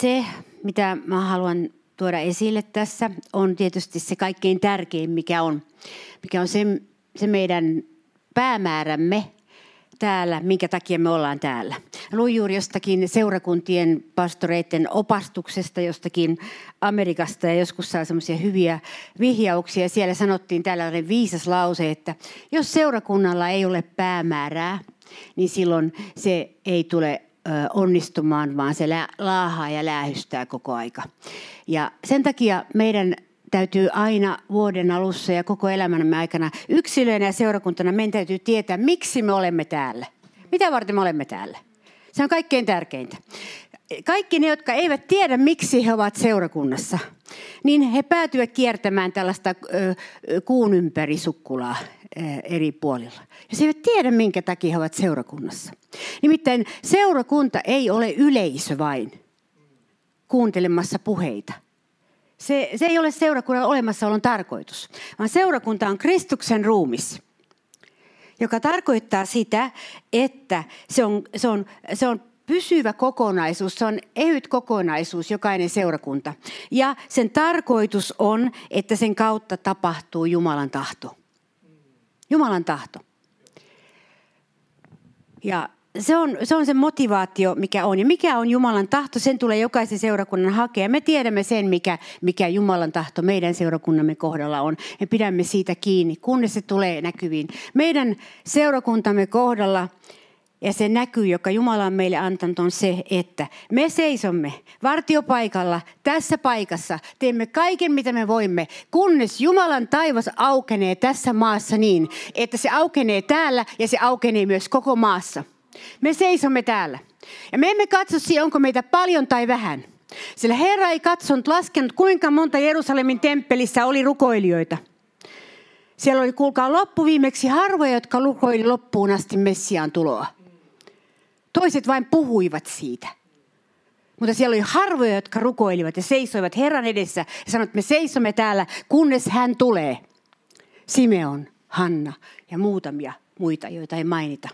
se, mitä mä haluan tuoda esille tässä, on tietysti se kaikkein tärkein, mikä on, mikä on se, se meidän päämäärämme täällä, minkä takia me ollaan täällä. Luin juuri jostakin seurakuntien pastoreiden opastuksesta jostakin Amerikasta ja joskus saa semmoisia hyviä vihjauksia. Siellä sanottiin tällainen viisas lause, että jos seurakunnalla ei ole päämäärää, niin silloin se ei tule onnistumaan, vaan se laahaa ja läähystää koko aika. Ja sen takia meidän täytyy aina vuoden alussa ja koko elämämme aikana yksilöinä ja seurakuntana meidän täytyy tietää, miksi me olemme täällä. Mitä varten me olemme täällä? Se on kaikkein tärkeintä. Kaikki ne, jotka eivät tiedä, miksi he ovat seurakunnassa, niin he päätyvät kiertämään tällaista kuun ympäri sukkulaa eri puolilla. Ja he eivät tiedä, minkä takia he ovat seurakunnassa. Nimittäin seurakunta ei ole yleisö vain kuuntelemassa puheita – se, se ei ole seurakunnan olemassaolon tarkoitus, vaan seurakunta on Kristuksen ruumis, joka tarkoittaa sitä, että se on, se on, se on pysyvä kokonaisuus, se on ehyt kokonaisuus, jokainen seurakunta. Ja sen tarkoitus on, että sen kautta tapahtuu Jumalan tahto. Jumalan tahto. Ja se on, se on se motivaatio, mikä on. Ja mikä on Jumalan tahto, sen tulee jokaisen seurakunnan hakea. Me tiedämme sen, mikä, mikä Jumalan tahto meidän seurakunnamme kohdalla on. Me pidämme siitä kiinni, kunnes se tulee näkyviin. Meidän seurakuntamme kohdalla ja se näkyy, joka Jumala on meille antanut, on se, että me seisomme vartiopaikalla tässä paikassa, teemme kaiken, mitä me voimme, kunnes Jumalan taivas aukenee tässä maassa niin, että se aukenee täällä ja se aukenee myös koko maassa. Me seisomme täällä. Ja me emme katso siihen, onko meitä paljon tai vähän. Sillä Herra ei katsonut, laskenut, kuinka monta Jerusalemin temppelissä oli rukoilijoita. Siellä oli, kuulkaa, loppuviimeksi harvoja, jotka rukoili loppuun asti Messiaan tuloa. Toiset vain puhuivat siitä. Mutta siellä oli harvoja, jotka rukoilivat ja seisoivat Herran edessä ja sanoivat, että me seisomme täällä, kunnes hän tulee. Simeon, Hanna ja muutamia muita, joita ei mainita.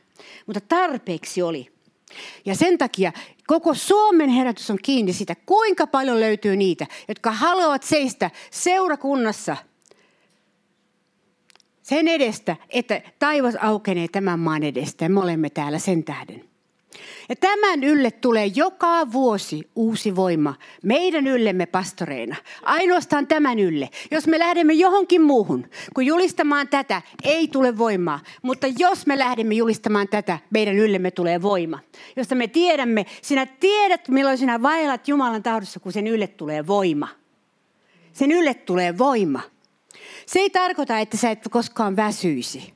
Mutta tarpeeksi oli. Ja sen takia koko Suomen herätys on kiinni siitä, kuinka paljon löytyy niitä, jotka haluavat seistä seurakunnassa sen edestä, että taivas aukenee tämän maan edestä ja me olemme täällä sen tähden. Ja tämän ylle tulee joka vuosi uusi voima meidän yllemme pastoreina. Ainoastaan tämän ylle. Jos me lähdemme johonkin muuhun, kun julistamaan tätä, ei tule voimaa. Mutta jos me lähdemme julistamaan tätä, meidän yllemme tulee voima. Josta me tiedämme, sinä tiedät milloin sinä vaellat Jumalan tahdossa, kun sen ylle tulee voima. Sen ylle tulee voima. Se ei tarkoita, että sä et koskaan väsyisi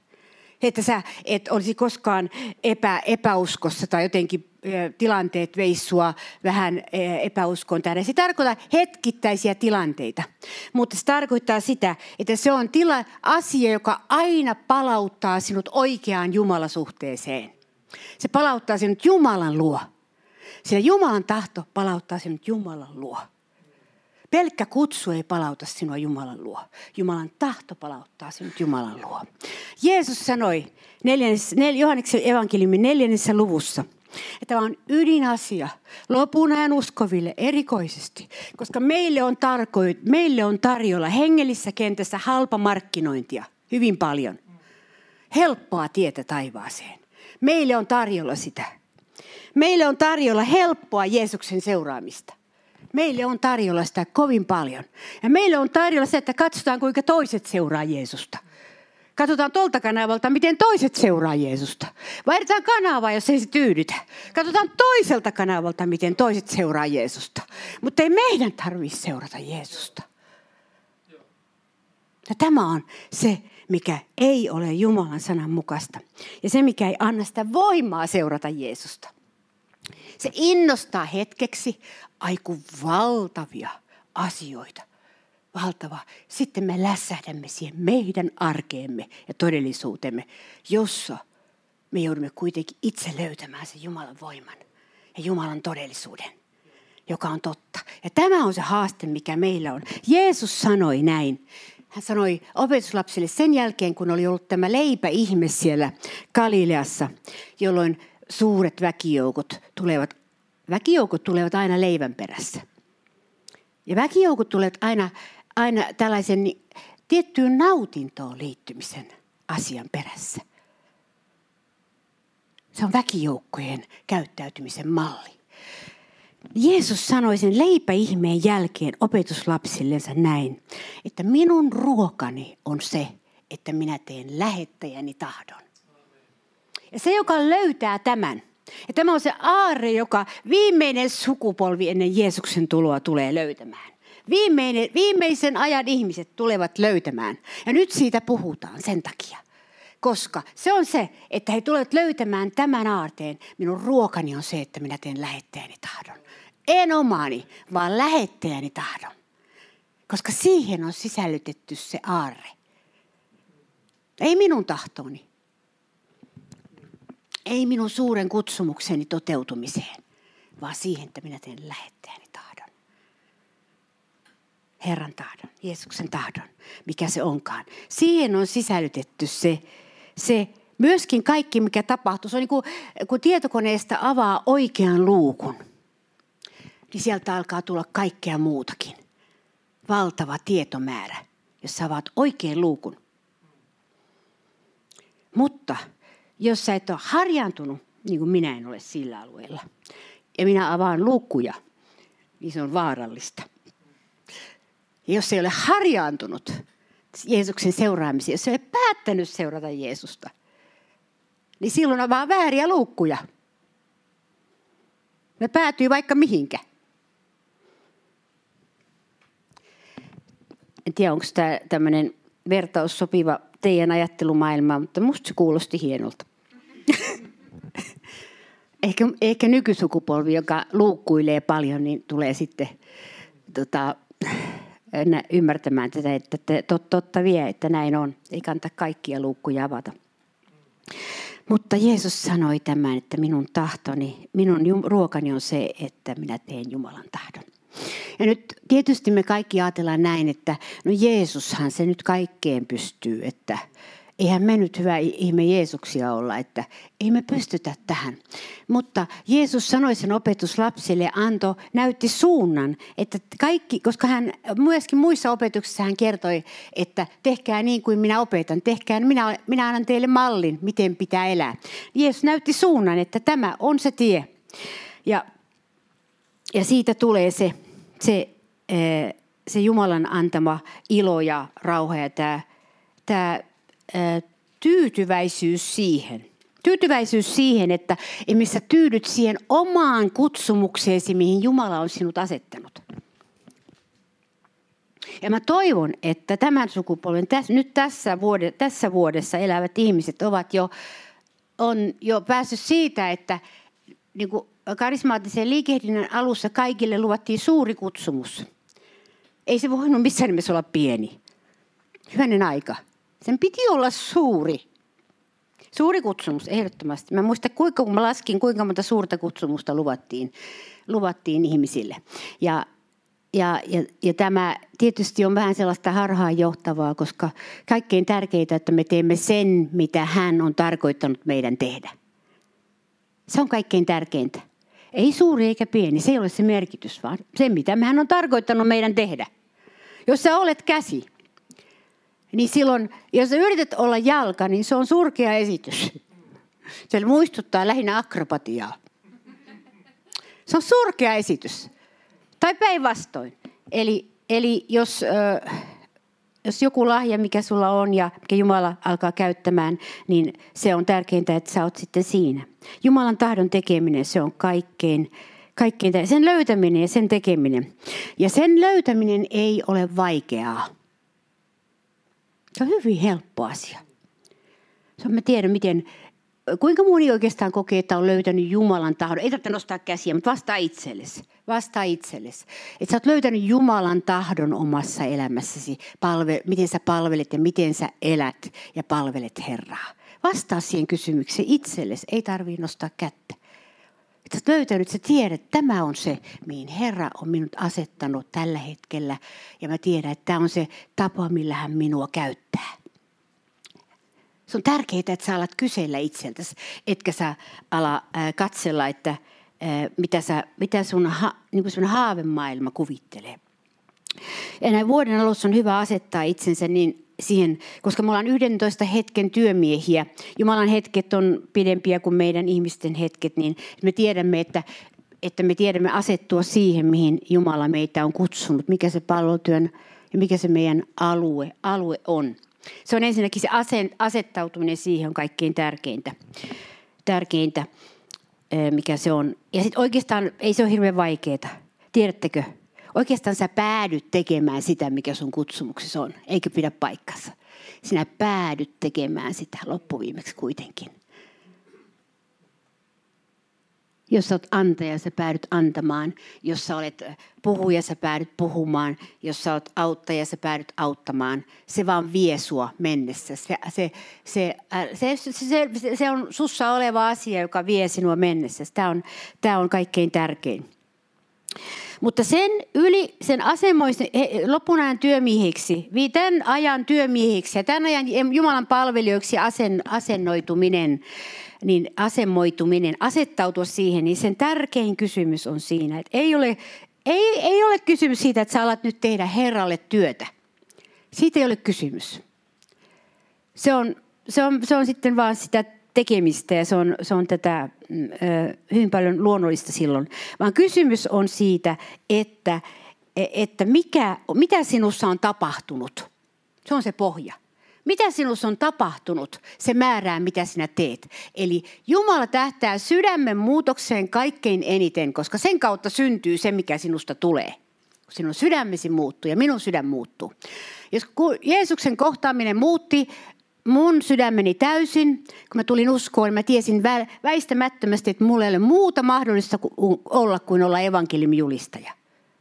että sä et olisi koskaan epä, epäuskossa tai jotenkin tilanteet veisi sua vähän epäuskon tähden. Se tarkoittaa hetkittäisiä tilanteita, mutta se tarkoittaa sitä, että se on tila, asia, joka aina palauttaa sinut oikeaan Jumalasuhteeseen. Se palauttaa sinut Jumalan luo. Sillä Jumalan tahto palauttaa sinut Jumalan luo. Pelkkä kutsu ei palauta sinua Jumalan luo. Jumalan tahto palauttaa sinut Jumalan luo. Jeesus sanoi nel, Johanneksen evankeliumin neljännessä luvussa, että tämä on ydinasia lopun ajan uskoville erikoisesti, koska meille on, tarkoit, meille on tarjolla hengellisessä kentässä halpa markkinointia hyvin paljon. Helppoa tietä taivaaseen. Meille on tarjolla sitä. Meille on tarjolla helppoa Jeesuksen seuraamista. Meille on tarjolla sitä kovin paljon. Ja meille on tarjolla se, että katsotaan kuinka toiset seuraa Jeesusta. Katsotaan tuolta kanavalta, miten toiset seuraa Jeesusta. Vaihdetaan kanavaa, jos ei se tyydytä. Katsotaan toiselta kanavalta, miten toiset seuraa Jeesusta. Mutta ei meidän tarvitse seurata Jeesusta. Ja tämä on se, mikä ei ole Jumalan sanan mukaista. Ja se, mikä ei anna sitä voimaa seurata Jeesusta. Se innostaa hetkeksi, aiku valtavia asioita. Valtava. Sitten me lässähdämme siihen meidän arkeemme ja todellisuutemme, jossa me joudumme kuitenkin itse löytämään sen Jumalan voiman ja Jumalan todellisuuden, joka on totta. Ja tämä on se haaste, mikä meillä on. Jeesus sanoi näin. Hän sanoi opetuslapsille sen jälkeen, kun oli ollut tämä leipäihme siellä Galileassa, jolloin suuret väkijoukot tulevat väkijoukot tulevat aina leivän perässä. Ja väkijoukot tulevat aina, aina tällaisen tiettyyn nautintoon liittymisen asian perässä. Se on väkijoukkojen käyttäytymisen malli. Jeesus sanoi sen leipäihmeen jälkeen opetuslapsillensa näin, että minun ruokani on se, että minä teen lähettäjäni tahdon. Ja se, joka löytää tämän, ja tämä on se aarre, joka viimeinen sukupolvi ennen Jeesuksen tuloa tulee löytämään. Viimeinen, viimeisen ajan ihmiset tulevat löytämään. Ja nyt siitä puhutaan sen takia. Koska se on se, että he tulevat löytämään tämän aarteen. Minun ruokani on se, että minä teen lähettäjäni tahdon. En omaani, vaan lähettäjäni tahdon. Koska siihen on sisällytetty se aarre. Ei minun tahtoni. Ei minun suuren kutsumukseni toteutumiseen, vaan siihen, että minä teen lähettäjäni tahdon. Herran tahdon, Jeesuksen tahdon, mikä se onkaan. Siihen on sisällytetty se, se myöskin kaikki, mikä tapahtuu. Se on niin kuin, kun tietokoneesta avaa oikean luukun, niin sieltä alkaa tulla kaikkea muutakin. Valtava tietomäärä, jos sä avaat oikean luukun. Mutta jos sä et ole harjaantunut, niin kuin minä en ole sillä alueella, ja minä avaan luukkuja, niin se on vaarallista. Ja jos ei ole harjaantunut Jeesuksen seuraamiseen, jos ei ole päättänyt seurata Jeesusta, niin silloin avaa vääriä luukkuja. Me päätyy vaikka mihinkä. En tiedä, onko tämä tämmöinen vertaus sopiva teidän ajattelumaailmaan, mutta musta se kuulosti hienolta. ehkä, ehkä nykysukupolvi, joka luukkuilee paljon, niin tulee sitten tota, ymmärtämään tätä, että tot, totta vie, että näin on. Ei kannata kaikkia luukkuja avata. Mutta Jeesus sanoi tämän, että minun tahtoni, minun ruokani on se, että minä teen Jumalan tahdon. Ja nyt tietysti me kaikki ajatellaan näin, että no Jeesushan se nyt kaikkeen pystyy, että eihän me nyt hyvä ihme Jeesuksia olla, että ei me pystytä tähän. Mutta Jeesus sanoi sen opetuslapsille, anto, näytti suunnan, että kaikki, koska hän myöskin muissa opetuksissa hän kertoi, että tehkää niin kuin minä opetan, tehkää, minä, minä annan teille mallin, miten pitää elää. Jeesus näytti suunnan, että tämä on se tie. Ja, ja siitä tulee se, se, eh, se Jumalan antama ilo ja rauha ja tämä, tämä tyytyväisyys siihen. Tyytyväisyys siihen, että missä tyydyt siihen omaan kutsumukseesi, mihin Jumala on sinut asettanut. Ja mä toivon, että tämän sukupolven, nyt tässä, vuode, tässä vuodessa elävät ihmiset ovat jo, on jo päässyt siitä, että niin kuin karismaattisen liikehdinnän alussa kaikille luvattiin suuri kutsumus. Ei se voinut missään nimessä olla pieni. Hyvänen aika. Sen piti olla suuri. Suuri kutsumus, ehdottomasti. Mä muistan, kuinka, kun mä laskin, kuinka monta suurta kutsumusta luvattiin, luvattiin ihmisille. Ja, ja, ja, ja tämä tietysti on vähän sellaista harhaanjohtavaa, koska kaikkein tärkeintä, että me teemme sen, mitä hän on tarkoittanut meidän tehdä. Se on kaikkein tärkeintä. Ei suuri eikä pieni, se ei ole se merkitys, vaan se, mitä hän on tarkoittanut meidän tehdä. Jos sä olet käsi, niin silloin, jos yrität olla jalka, niin se on surkea esitys. Se muistuttaa lähinnä akrobatiaa. Se on surkea esitys. Tai päinvastoin. Eli, eli jos, äh, jos joku lahja, mikä sulla on ja mikä Jumala alkaa käyttämään, niin se on tärkeintä, että sä oot sitten siinä. Jumalan tahdon tekeminen, se on kaikkein, kaikkein sen löytäminen ja sen tekeminen. Ja sen löytäminen ei ole vaikeaa. Se on hyvin helppo asia. Se on, mä tiedän, miten, kuinka moni oikeastaan kokee, että on löytänyt Jumalan tahdon. Ei tarvitse nostaa käsiä, mutta vastaa itsellesi. Vastaa itsellesi. Että sä oot löytänyt Jumalan tahdon omassa elämässäsi. Palve, miten sä palvelet ja miten sä elät ja palvelet Herraa. Vastaa siihen kysymykseen itsellesi. Ei tarvitse nostaa kättä. Että sä löytänyt, sä tiedät, että tämä on se, mihin Herra on minut asettanut tällä hetkellä. Ja mä tiedän, että tämä on se tapa, millä hän minua käyttää. Se on tärkeää, että sä alat kysellä itseltäsi, etkä sä ala katsella, että mitä, sä, mitä sun, ha, niin sun haavemaailma kuvittelee. Ja näin vuoden alussa on hyvä asettaa itsensä niin siihen, koska me ollaan 11 hetken työmiehiä. Jumalan hetket on pidempiä kuin meidän ihmisten hetket, niin me tiedämme, että, että me tiedämme asettua siihen, mihin Jumala meitä on kutsunut, mikä se pallotyön ja mikä se meidän alue, alue on. Se on ensinnäkin se asettautuminen siihen on kaikkein tärkeintä. tärkeintä mikä se on. Ja sitten oikeastaan ei se ole hirveän vaikeaa. Tiedättekö? Oikeastaan sä päädyt tekemään sitä, mikä sun kutsumuksessa on. Eikö pidä paikkansa? Sinä päädyt tekemään sitä loppuviimeksi kuitenkin. Jos olet antaja, sä päädyt antamaan. Jos sä olet puhuja, sä päädyt puhumaan. Jos sä olet auttaja, sä päädyt auttamaan. Se vaan vie sua mennessä. Se, se, se, se, se, se, se on sussa oleva asia, joka vie sinua mennessä. Tämä on, tämä on kaikkein tärkein. Mutta sen yli, sen asemoisen lopun ajan työmiehiksi, tämän ajan työmiehiksi ja tämän ajan Jumalan palvelijoiksi asen, asennoituminen, niin asemoituminen, asettautua siihen, niin sen tärkein kysymys on siinä, että ei ole, ei, ei ole kysymys siitä, että sä alat nyt tehdä Herralle työtä. Siitä ei ole kysymys. Se on, se on, se on sitten vaan sitä tekemistä ja se on, se on tätä mm, hyvin paljon luonnollista silloin. Vaan kysymys on siitä, että, että mikä, mitä sinussa on tapahtunut. Se on se pohja. Mitä sinussa on tapahtunut, se määrää, mitä sinä teet. Eli Jumala tähtää sydämen muutokseen kaikkein eniten, koska sen kautta syntyy se, mikä sinusta tulee. Sinun sydämesi muuttuu ja minun sydän muuttuu. Jos Jeesuksen kohtaaminen muutti mun sydämeni täysin, kun mä tulin uskoon, mä tiesin väistämättömästi, että mulla ei ole muuta mahdollista olla kuin olla evankeliumijulistaja.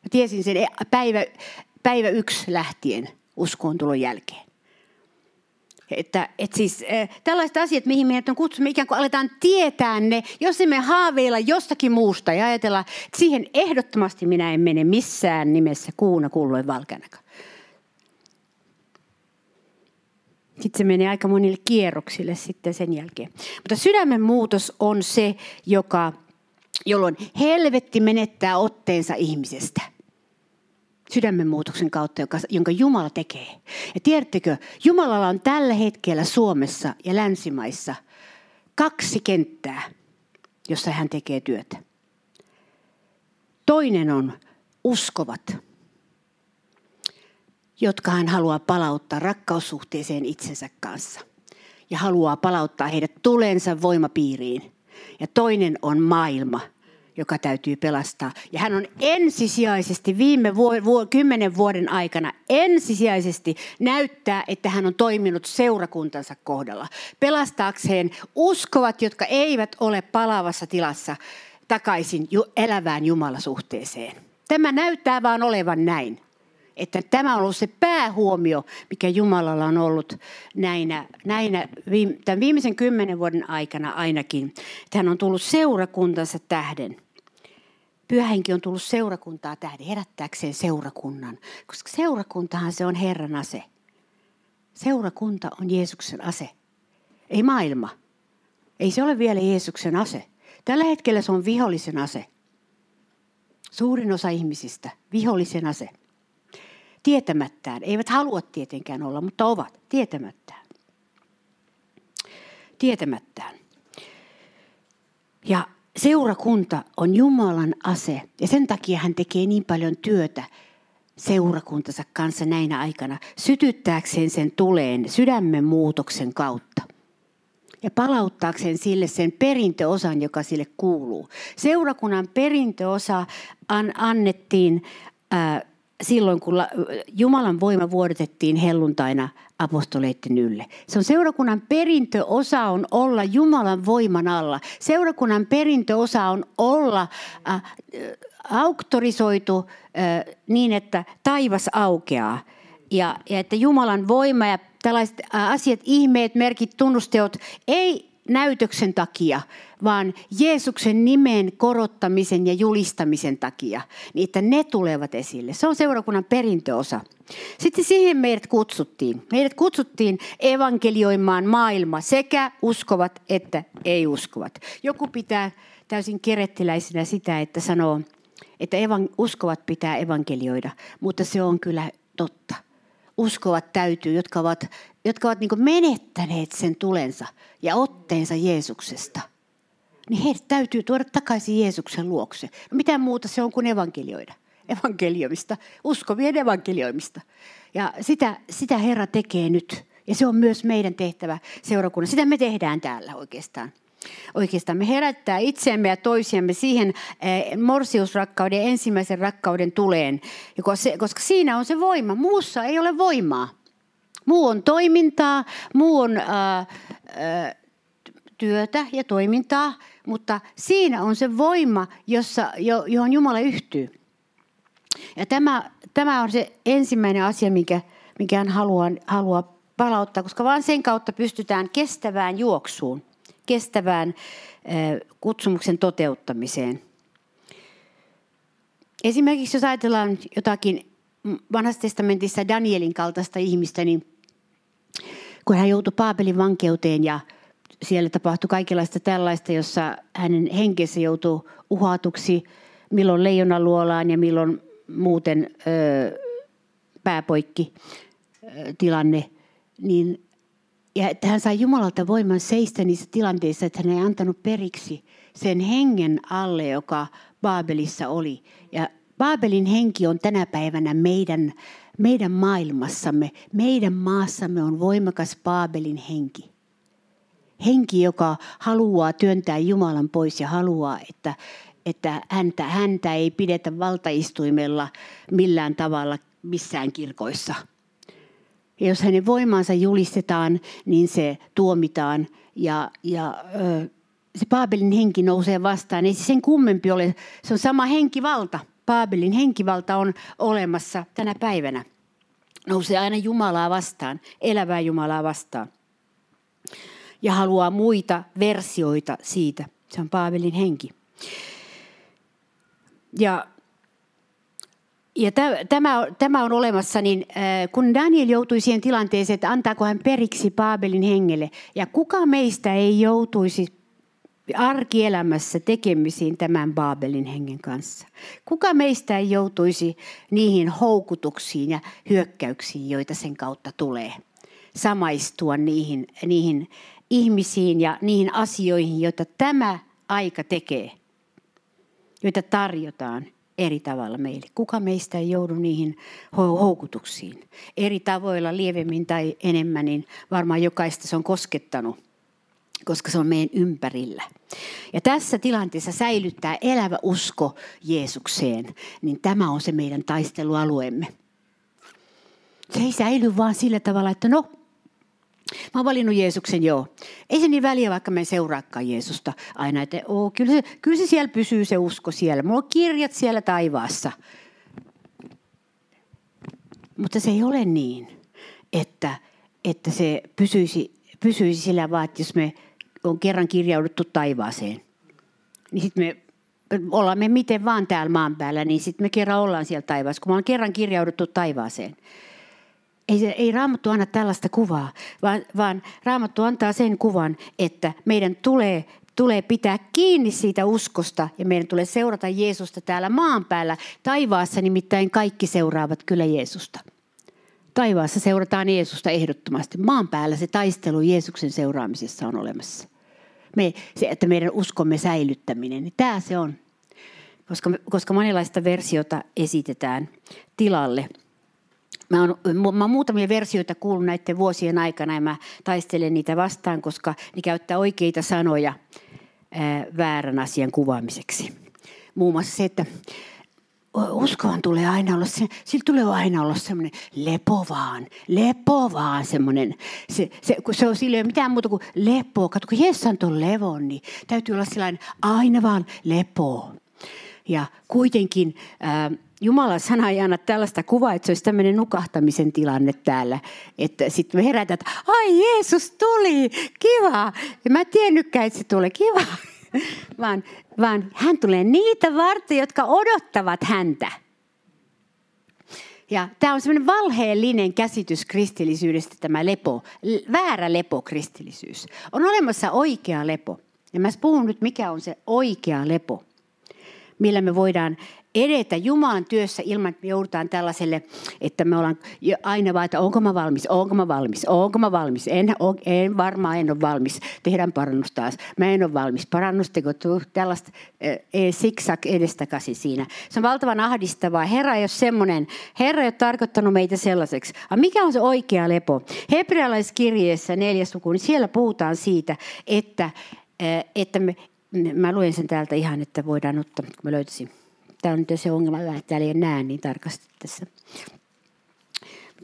Mä tiesin sen e- päivä, päivä yksi lähtien uskoon tulon jälkeen. Että, että siis äh, tällaiset asiat, mihin meidät on kutsuttu, me ikään kuin aletaan tietää ne, jos emme haaveilla jostakin muusta ja ajatella, että siihen ehdottomasti minä en mene missään nimessä kuuna kulloin valkeanakaan. Sitten se menee aika monille kierroksille sitten sen jälkeen. Mutta sydämen muutos on se, joka, jolloin helvetti menettää otteensa ihmisestä. Sydämen muutoksen kautta, joka, jonka Jumala tekee. Ja tiedättekö, Jumalalla on tällä hetkellä Suomessa ja länsimaissa kaksi kenttää, jossa hän tekee työtä. Toinen on uskovat jotka hän haluaa palauttaa rakkaussuhteeseen itsensä kanssa. Ja haluaa palauttaa heidät tulensa voimapiiriin. Ja toinen on maailma, joka täytyy pelastaa. Ja hän on ensisijaisesti viime vu- vu- kymmenen vuoden aikana ensisijaisesti näyttää, että hän on toiminut seurakuntansa kohdalla. Pelastaakseen uskovat, jotka eivät ole palavassa tilassa takaisin elävään Jumalasuhteeseen. Tämä näyttää vaan olevan näin että tämä on ollut se päähuomio, mikä Jumalalla on ollut näinä, näinä tämän viimeisen kymmenen vuoden aikana ainakin. Että hän on tullut seurakuntansa tähden. Pyhähenki on tullut seurakuntaa tähden, herättääkseen seurakunnan, koska seurakuntahan se on Herran ase. Seurakunta on Jeesuksen ase, ei maailma. Ei se ole vielä Jeesuksen ase. Tällä hetkellä se on vihollisen ase. Suurin osa ihmisistä, vihollisen ase tietämättään. Eivät halua tietenkään olla, mutta ovat tietämättään. Tietämättään. Ja seurakunta on Jumalan ase ja sen takia hän tekee niin paljon työtä seurakuntansa kanssa näinä aikana sytyttääkseen sen tuleen sydämen muutoksen kautta ja palauttaakseen sille sen perintöosan, joka sille kuuluu. Seurakunnan perintöosa an, annettiin silloin, kun Jumalan voima vuodetettiin helluntaina apostoleiden ylle. Se on seurakunnan perintöosa on olla Jumalan voiman alla. Seurakunnan perintöosa on olla äh, auktorisoitu äh, niin, että taivas aukeaa. Ja, ja että Jumalan voima ja tällaiset äh, asiat, ihmeet, merkit, tunnusteot ei näytöksen takia, vaan Jeesuksen nimen korottamisen ja julistamisen takia, niin että ne tulevat esille. Se on seurakunnan perintöosa. Sitten siihen meidät kutsuttiin. Meidät kutsuttiin evankelioimaan maailma sekä uskovat että ei-uskovat. Joku pitää täysin kerettiläisenä sitä, että sanoo, että evan, uskovat pitää evankelioida, mutta se on kyllä totta. Uskovat täytyy, jotka ovat, jotka ovat niin menettäneet sen tulensa ja otteensa Jeesuksesta. Niin heidät täytyy tuoda takaisin Jeesuksen luokse. Mitä muuta se on kuin evankelioida? Evankeliumista, uskovien evankelioimista. Ja sitä, sitä Herra tekee nyt. Ja se on myös meidän tehtävä seurakunnan. Sitä me tehdään täällä oikeastaan. Oikeastaan me herättää itseämme ja toisiamme siihen eh, morsiusrakkauden ensimmäisen rakkauden tuleen, koska siinä on se voima. Muussa ei ole voimaa. Muu on toimintaa, muu on ää, äh, ää, äh, työtä ja toimintaa, mutta siinä on se voima, jossa, johon Jumala yhtyy. Ja tämä, tämä on se ensimmäinen asia, mikä, mikä hän haluaa, haluaa palauttaa, koska vain sen kautta pystytään kestävään juoksuun, kestävään kutsumuksen toteuttamiseen. Esimerkiksi jos ajatellaan jotakin vanhassa testamentissa Danielin kaltaista ihmistä, niin kun hän joutui Paapelin vankeuteen ja siellä tapahtui kaikenlaista tällaista, jossa hänen henkensä joutuu uhatuksi milloin leijonan luolaan ja milloin muuten ö, pääpoikki ö, tilanne, niin ja että hän sai Jumalalta voiman seistä niissä tilanteissa, että hän ei antanut periksi sen hengen alle, joka Baabelissa oli. Ja Baabelin henki on tänä päivänä meidän, meidän maailmassamme, meidän maassamme on voimakas Baabelin henki. Henki, joka haluaa työntää Jumalan pois ja haluaa, että, että häntä, häntä ei pidetä valtaistuimella millään tavalla missään kirkoissa. Ja jos hänen voimaansa julistetaan, niin se tuomitaan ja, ja se Paabelin henki nousee vastaan. Ei se sen kummempi ole. Se on sama henkivalta. Paabelin henkivalta on olemassa tänä päivänä. Nousee aina Jumalaa vastaan, elävää Jumalaa vastaan. Ja haluaa muita versioita siitä. Se on Paabelin henki. Ja, ja tämä, tämä on olemassa, niin äh, kun Daniel joutui siihen tilanteeseen, että antaako hän periksi Paabelin hengelle, ja kuka meistä ei joutuisi arkielämässä tekemisiin tämän Baabelin hengen kanssa. Kuka meistä ei joutuisi niihin houkutuksiin ja hyökkäyksiin, joita sen kautta tulee. Samaistua niihin, niihin ihmisiin ja niihin asioihin, joita tämä aika tekee – joita tarjotaan eri tavalla meille. Kuka meistä ei joudu niihin houkutuksiin? Eri tavoilla, lievemmin tai enemmän, niin varmaan jokaista se on koskettanut, koska se on meidän ympärillä. Ja tässä tilanteessa säilyttää elävä usko Jeesukseen, niin tämä on se meidän taistelualueemme. Se ei säily vaan sillä tavalla, että no, Mä oon valinnut Jeesuksen, joo. Ei se niin väliä, vaikka mä en seuraakaan Jeesusta aina. Että, oo, kyllä, se, kyllä se siellä pysyy se usko siellä. Mulla on kirjat siellä taivaassa. Mutta se ei ole niin, että, että se pysyisi, pysyisi sillä vaan, että jos me on kerran kirjauduttu taivaaseen, niin sitten me ollaan me miten vaan täällä maan päällä, niin sitten me kerran ollaan siellä taivaassa, kun me on kerran kirjauduttu taivaaseen. Ei, ei Raamattu anna tällaista kuvaa, vaan, vaan Raamattu antaa sen kuvan, että meidän tulee, tulee pitää kiinni siitä uskosta ja meidän tulee seurata Jeesusta täällä maan päällä. Taivaassa nimittäin kaikki seuraavat kyllä Jeesusta. Taivaassa seurataan Jeesusta ehdottomasti. Maan päällä se taistelu Jeesuksen seuraamisessa on olemassa. Me, se, että meidän uskomme säilyttäminen, niin tämä se on. Koska, koska monenlaista versiota esitetään tilalle – Mä oon, mä oon muutamia versioita kuullut näiden vuosien aikana ja mä taistelen niitä vastaan, koska ne käyttää oikeita sanoja ää, väärän asian kuvaamiseksi. Muun muassa se, että uskovan tulee aina olla, se, sillä tulee aina olla semmoinen lepovaan, lepovaan semmoinen. Se, se, kun se on sille mitään muuta kuin lepoa. Kato, kun Jeesus on levon, niin täytyy olla sellainen aina vaan lepo. Ja kuitenkin ää, Jumalan sana ei anna tällaista kuvaa, että se olisi tämmöinen nukahtamisen tilanne täällä. Että sitten me herätään, että ai Jeesus tuli, kiva. Ja mä en tiennytkään, että se tulee, kiva. vaan, vaan hän tulee niitä varten, jotka odottavat häntä. Ja tämä on semmoinen valheellinen käsitys kristillisyydestä, tämä lepo, väärä lepo kristillisyys. On olemassa oikea lepo. Ja mä puhun nyt, mikä on se oikea lepo, millä me voidaan edetä Jumalan työssä ilman, että me joudutaan tällaiselle, että me ollaan aina vaan, että onko mä valmis, onko mä valmis, onko mä valmis. En, en varmaan en ole valmis. Tehdään parannus taas. Mä en ole valmis. Parannusteko tällaista e, siksak edestakaisin siinä. Se on valtavan ahdistavaa. Herra ei ole semmoinen. Herra ei ole tarkoittanut meitä sellaiseksi. A mikä on se oikea lepo? Hebrealaiskirjeessä neljäs luku, niin siellä puhutaan siitä, että, että me, mä luen sen täältä ihan, että voidaan ottaa, kun mä löytäisin Tämä on nyt se ongelma, että täällä ei näe niin tarkasti tässä.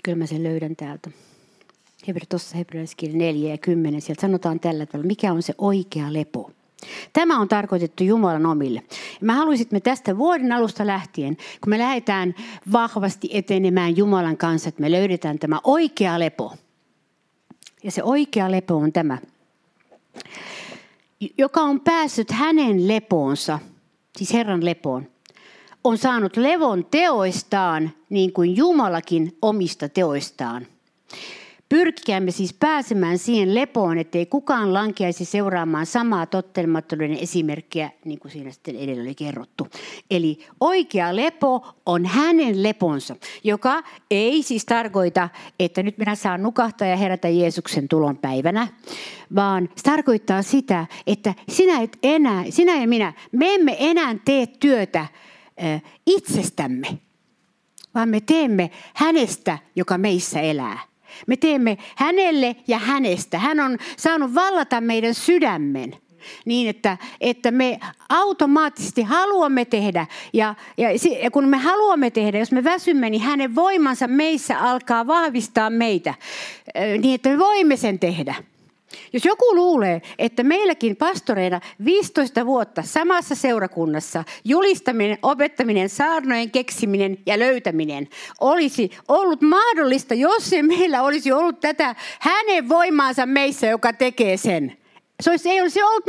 Kyllä mä sen löydän täältä. Hebreä, tuossa hebrealaiskirja 4 ja 10, sieltä sanotaan tällä tavalla, mikä on se oikea lepo. Tämä on tarkoitettu Jumalan omille. Mä haluaisin, että me tästä vuoden alusta lähtien, kun me lähdetään vahvasti etenemään Jumalan kanssa, että me löydetään tämä oikea lepo. Ja se oikea lepo on tämä, joka on päässyt hänen lepoonsa, siis Herran lepoon, on saanut levon teoistaan niin kuin Jumalakin omista teoistaan. Pyrkikäämme siis pääsemään siihen lepoon, ettei kukaan lankeaisi seuraamaan samaa tottelemattomuuden esimerkkiä, niin kuin siinä sitten edellä oli kerrottu. Eli oikea lepo on hänen leponsa, joka ei siis tarkoita, että nyt minä saan nukahtaa ja herätä Jeesuksen tulon päivänä, vaan se tarkoittaa sitä, että sinä et enää, sinä ja minä, me emme enää tee työtä itsestämme, vaan me teemme hänestä, joka meissä elää. Me teemme hänelle ja hänestä. Hän on saanut vallata meidän sydämen niin, että, että me automaattisesti haluamme tehdä. Ja, ja, kun me haluamme tehdä, jos me väsymme, niin hänen voimansa meissä alkaa vahvistaa meitä niin, että me voimme sen tehdä. Jos joku luulee, että meilläkin pastoreina 15 vuotta samassa seurakunnassa julistaminen, opettaminen, saarnojen keksiminen ja löytäminen olisi ollut mahdollista, jos ei meillä olisi ollut tätä hänen voimaansa meissä, joka tekee sen. Se olisi, ei olisi ollut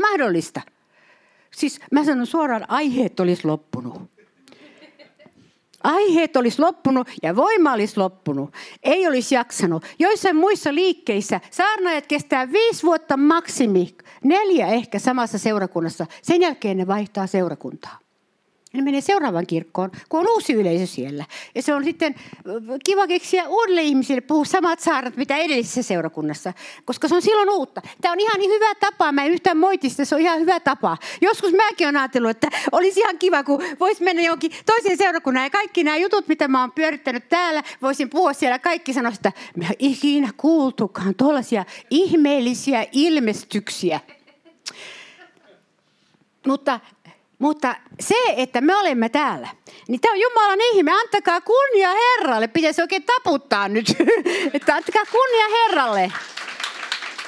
mahdollista. Siis mä sanon suoraan, aiheet olisi loppunut. Aiheet olisi loppunut ja voima olisi loppunut. Ei olisi jaksanut. Joissain muissa liikkeissä saarnaajat kestää viisi vuotta maksimi, neljä ehkä samassa seurakunnassa. Sen jälkeen ne vaihtaa seurakuntaa. Ne menee seuraavan kirkkoon, kun on uusi yleisö siellä. Ja se on sitten kiva keksiä uudelle ihmisille puhua samat saarat, mitä edellisessä seurakunnassa, koska se on silloin uutta. Tämä on ihan niin hyvä tapa, mä en yhtään moiti sitä, se on ihan hyvä tapa. Joskus mäkin olen ajatellut, että olisi ihan kiva, kun voisi mennä johonkin toiseen seurakunnan ja kaikki nämä jutut, mitä mä oon pyörittänyt täällä, voisin puhua siellä. Kaikki sanoa että me ikinä kuultukaan tuollaisia ihmeellisiä ilmestyksiä. Mutta mutta se, että me olemme täällä, niin tämä on Jumalan ihme. Antakaa kunnia Herralle. Pitäisi oikein taputtaa nyt. että antakaa kunnia Herralle.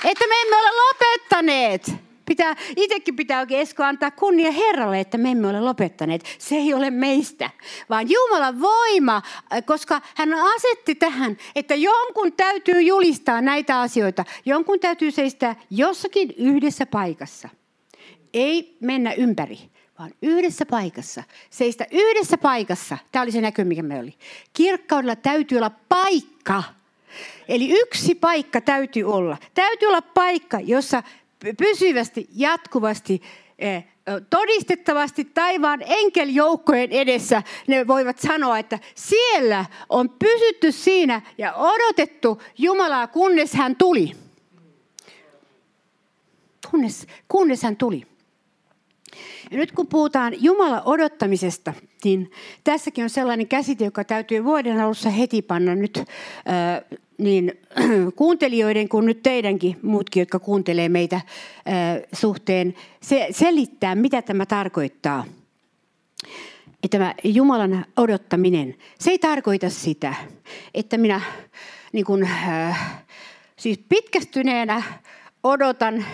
Että me emme ole lopettaneet. Pitää, itsekin pitää oikein Esko antaa kunnia Herralle, että me emme ole lopettaneet. Se ei ole meistä, vaan Jumalan voima, koska hän asetti tähän, että jonkun täytyy julistaa näitä asioita. Jonkun täytyy seistää jossakin yhdessä paikassa. Ei mennä ympäri vaan yhdessä paikassa. Seistä yhdessä paikassa. Tämä oli se näkö, mikä me oli. Kirkkaudella täytyy olla paikka. Eli yksi paikka täytyy olla. Täytyy olla paikka, jossa pysyvästi, jatkuvasti, eh, todistettavasti taivaan enkeljoukkojen edessä ne voivat sanoa, että siellä on pysytty siinä ja odotettu Jumalaa, kunnes hän tuli. Kunnes, kunnes hän tuli. Ja nyt kun puhutaan Jumalan odottamisesta, niin tässäkin on sellainen käsite, joka täytyy vuoden alussa heti panna nyt äh, niin kuuntelijoiden kuin nyt teidänkin, muutkin, jotka kuuntelee meitä äh, suhteen, se, selittää, mitä tämä tarkoittaa. Että tämä Jumalan odottaminen, se ei tarkoita sitä, että minä niin kuin, äh, siis pitkästyneenä odotan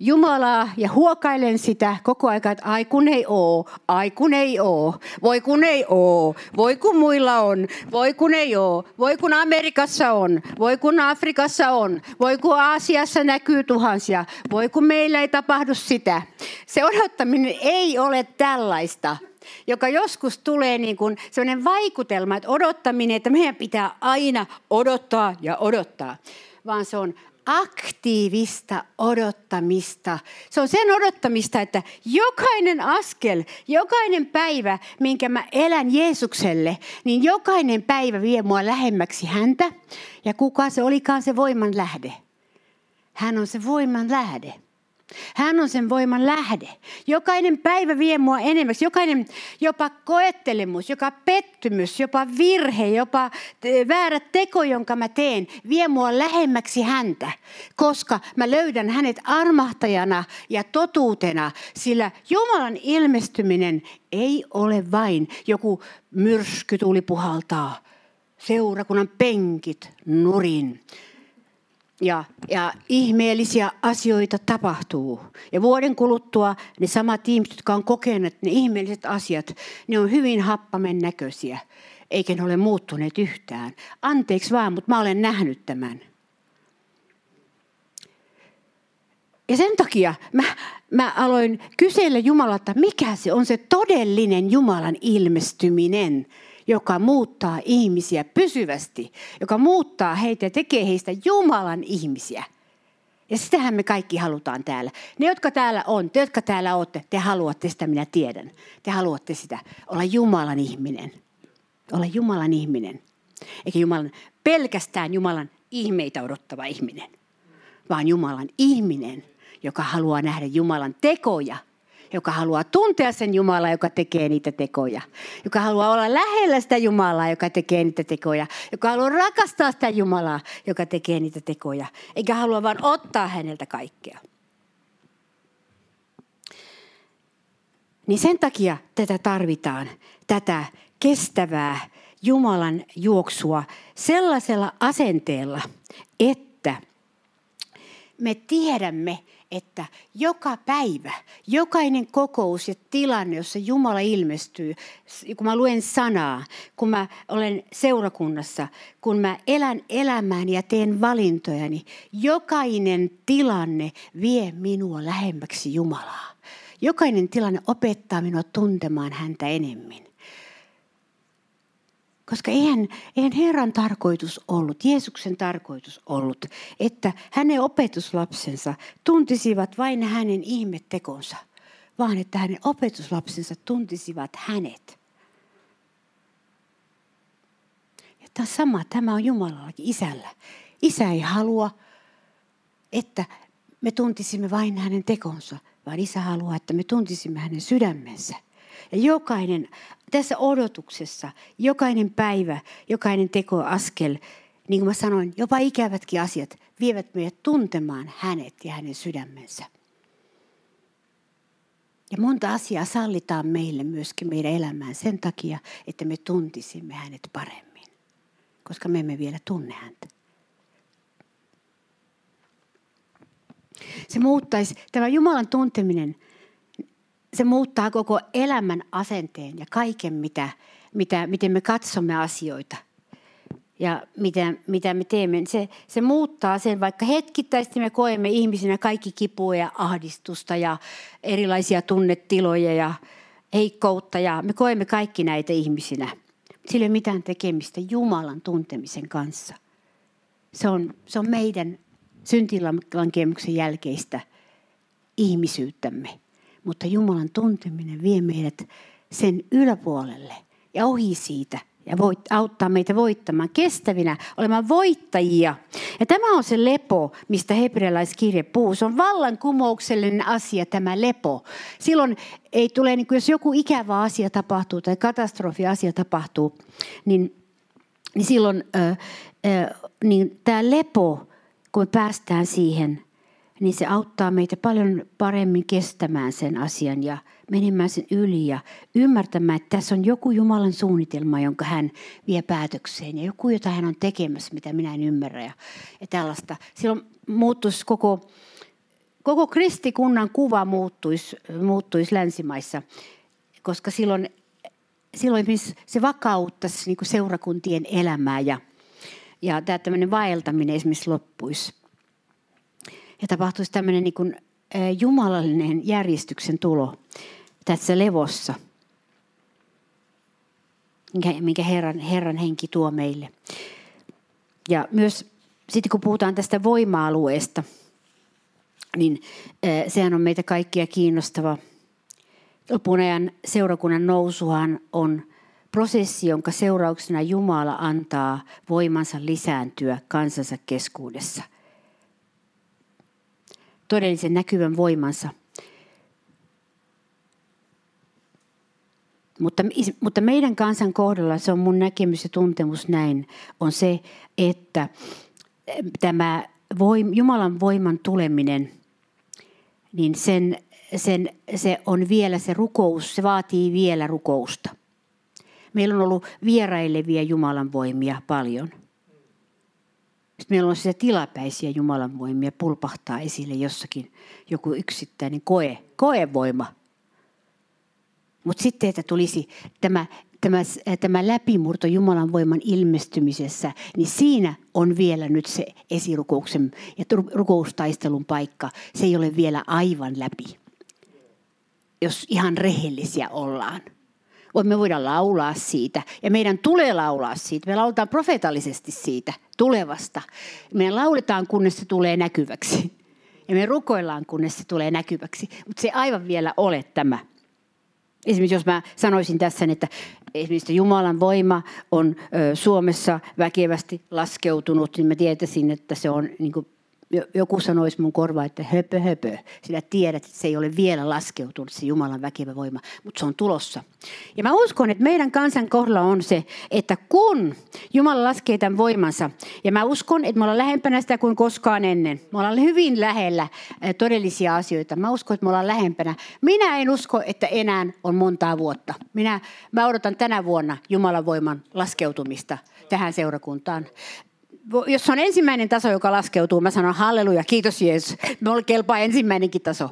Jumalaa ja huokailen sitä koko ajan, että ai kun ei oo, ai kun ei oo, voi kun ei oo, voi kun muilla on, voi kun ei oo, voi kun Amerikassa on, voi kun Afrikassa on, voi kun Aasiassa näkyy tuhansia, voi kun meillä ei tapahdu sitä. Se odottaminen ei ole tällaista joka joskus tulee niin kuin sellainen vaikutelma, että odottaminen, että meidän pitää aina odottaa ja odottaa, vaan se on aktiivista odottamista. Se on sen odottamista, että jokainen askel, jokainen päivä, minkä mä elän Jeesukselle, niin jokainen päivä vie mua lähemmäksi häntä. Ja kuka se olikaan se voiman lähde? Hän on se voiman lähde. Hän on sen voiman lähde. Jokainen päivä vie mua enemmäksi. Jokainen jopa koettelemus, joka pettymys, jopa virhe, jopa väärä teko, jonka mä teen, vie mua lähemmäksi häntä. Koska mä löydän hänet armahtajana ja totuutena. Sillä Jumalan ilmestyminen ei ole vain joku myrsky tuli puhaltaa. Seurakunnan penkit nurin ja, ja ihmeellisiä asioita tapahtuu. Ja vuoden kuluttua ne samat ihmiset, jotka on kokeneet ne ihmeelliset asiat, ne on hyvin happamen näköisiä, eikä ne ole muuttuneet yhtään. Anteeksi vaan, mutta mä olen nähnyt tämän. Ja sen takia mä, mä aloin kysellä Jumalalta, mikä se on se todellinen Jumalan ilmestyminen joka muuttaa ihmisiä pysyvästi, joka muuttaa heitä ja tekee heistä Jumalan ihmisiä. Ja sitähän me kaikki halutaan täällä. Ne, jotka täällä on, te, jotka täällä olette, te haluatte sitä, minä tiedän. Te haluatte sitä, olla Jumalan ihminen. Olla Jumalan ihminen. Eikä Jumalan, pelkästään Jumalan ihmeitä odottava ihminen, vaan Jumalan ihminen, joka haluaa nähdä Jumalan tekoja – joka haluaa tuntea sen Jumalaa, joka tekee niitä tekoja. Joka haluaa olla lähellä sitä Jumalaa, joka tekee niitä tekoja. Joka haluaa rakastaa sitä Jumalaa, joka tekee niitä tekoja. Eikä halua vain ottaa häneltä kaikkea. Niin sen takia tätä tarvitaan, tätä kestävää Jumalan juoksua sellaisella asenteella, että me tiedämme, että joka päivä, jokainen kokous ja tilanne, jossa Jumala ilmestyy, kun mä luen sanaa, kun mä olen seurakunnassa, kun mä elän elämään ja teen valintojani, jokainen tilanne vie minua lähemmäksi Jumalaa. Jokainen tilanne opettaa minua tuntemaan häntä enemmän. Koska eihän, eihän Herran tarkoitus ollut, Jeesuksen tarkoitus ollut, että hänen opetuslapsensa tuntisivat vain hänen ihmettekonsa, vaan että hänen opetuslapsensa tuntisivat hänet. Ja tämä sama, tämä on Jumalallakin isällä. Isä ei halua, että me tuntisimme vain hänen tekonsa, vaan isä haluaa, että me tuntisimme hänen sydämensä. Ja jokainen, tässä odotuksessa, jokainen päivä, jokainen tekoaskel, niin kuin mä sanoin, jopa ikävätkin asiat vievät meidät tuntemaan hänet ja hänen sydämensä. Ja monta asiaa sallitaan meille myöskin meidän elämään sen takia, että me tuntisimme hänet paremmin, koska me emme vielä tunne häntä. Se muuttaisi, tämä Jumalan tunteminen se muuttaa koko elämän asenteen ja kaiken, mitä, mitä, miten me katsomme asioita ja mitä, mitä me teemme. Se, se muuttaa sen, vaikka hetkittäisesti me koemme ihmisinä kaikki kipua ja ahdistusta ja erilaisia tunnetiloja ja heikkoutta ja me koemme kaikki näitä ihmisinä. Sillä ei ole mitään tekemistä Jumalan tuntemisen kanssa. Se on, se on meidän syntilankemuksen jälkeistä ihmisyyttämme. Mutta Jumalan tunteminen vie meidät sen yläpuolelle ja ohi siitä ja voit, auttaa meitä voittamaan kestävinä, olemaan voittajia. Ja tämä on se lepo, mistä hebrealaiskirje puhuu. Se on vallankumouksellinen asia tämä lepo. Silloin ei tule, niin kuin jos joku ikävä asia tapahtuu tai katastrofi-asia tapahtuu, niin, niin silloin äh, äh, niin tämä lepo, kun me päästään siihen, niin se auttaa meitä paljon paremmin kestämään sen asian ja menemään sen yli ja ymmärtämään, että tässä on joku Jumalan suunnitelma, jonka hän vie päätökseen ja joku, jota hän on tekemässä, mitä minä en ymmärrä ja, ja tällaista. Silloin muuttuisi koko, koko kristikunnan kuva muuttuisi, muuttuisi länsimaissa, koska silloin, silloin se vakauttaisi niin seurakuntien elämää ja, ja tämä tämmöinen vaeltaminen esimerkiksi loppuisi ja tapahtuisi tämmöinen niin kuin, jumalallinen järjestyksen tulo tässä levossa, minkä Herran, Herran henki tuo meille. Ja myös sitten kun puhutaan tästä voima-alueesta, niin sehän on meitä kaikkia kiinnostava. Lopun ajan seurakunnan nousuhan on prosessi, jonka seurauksena Jumala antaa voimansa lisääntyä kansansa keskuudessa. Todellisen näkyvän voimansa. Mutta, mutta meidän kansan kohdalla, se on mun näkemys ja tuntemus näin, on se, että tämä voim, Jumalan voiman tuleminen, niin sen, sen, se on vielä se rukous, se vaatii vielä rukousta. Meillä on ollut vierailevia Jumalan voimia paljon. Sitten meillä on se tilapäisiä Jumalan voimia, pulpahtaa esille jossakin joku yksittäinen koe, koevoima. Mutta sitten, että tulisi tämä, tämä, tämä läpimurto Jumalan voiman ilmestymisessä, niin siinä on vielä nyt se esirukouksen ja rukoustaistelun paikka. Se ei ole vielä aivan läpi, jos ihan rehellisiä ollaan me voidaan laulaa siitä. Ja meidän tulee laulaa siitä. Me lauletaan profeetallisesti siitä tulevasta. Me lauletaan, kunnes se tulee näkyväksi. Ja me rukoillaan, kunnes se tulee näkyväksi. Mutta se ei aivan vielä ole tämä. Esimerkiksi jos mä sanoisin tässä, että esimerkiksi Jumalan voima on Suomessa väkevästi laskeutunut, niin mä tietäisin, että se on niin kuin joku sanoisi mun korva, että höpö höpö. Sillä tiedät, että se ei ole vielä laskeutunut se Jumalan väkevä voima, mutta se on tulossa. Ja mä uskon, että meidän kansan kohdalla on se, että kun Jumala laskee tämän voimansa, ja mä uskon, että me ollaan lähempänä sitä kuin koskaan ennen. Me ollaan hyvin lähellä todellisia asioita. Mä uskon, että me ollaan lähempänä. Minä en usko, että enää on montaa vuotta. Minä, mä odotan tänä vuonna Jumalan voiman laskeutumista tähän seurakuntaan jos on ensimmäinen taso, joka laskeutuu, mä sanon halleluja, kiitos Jeesus. Me kelpaa ensimmäinenkin taso.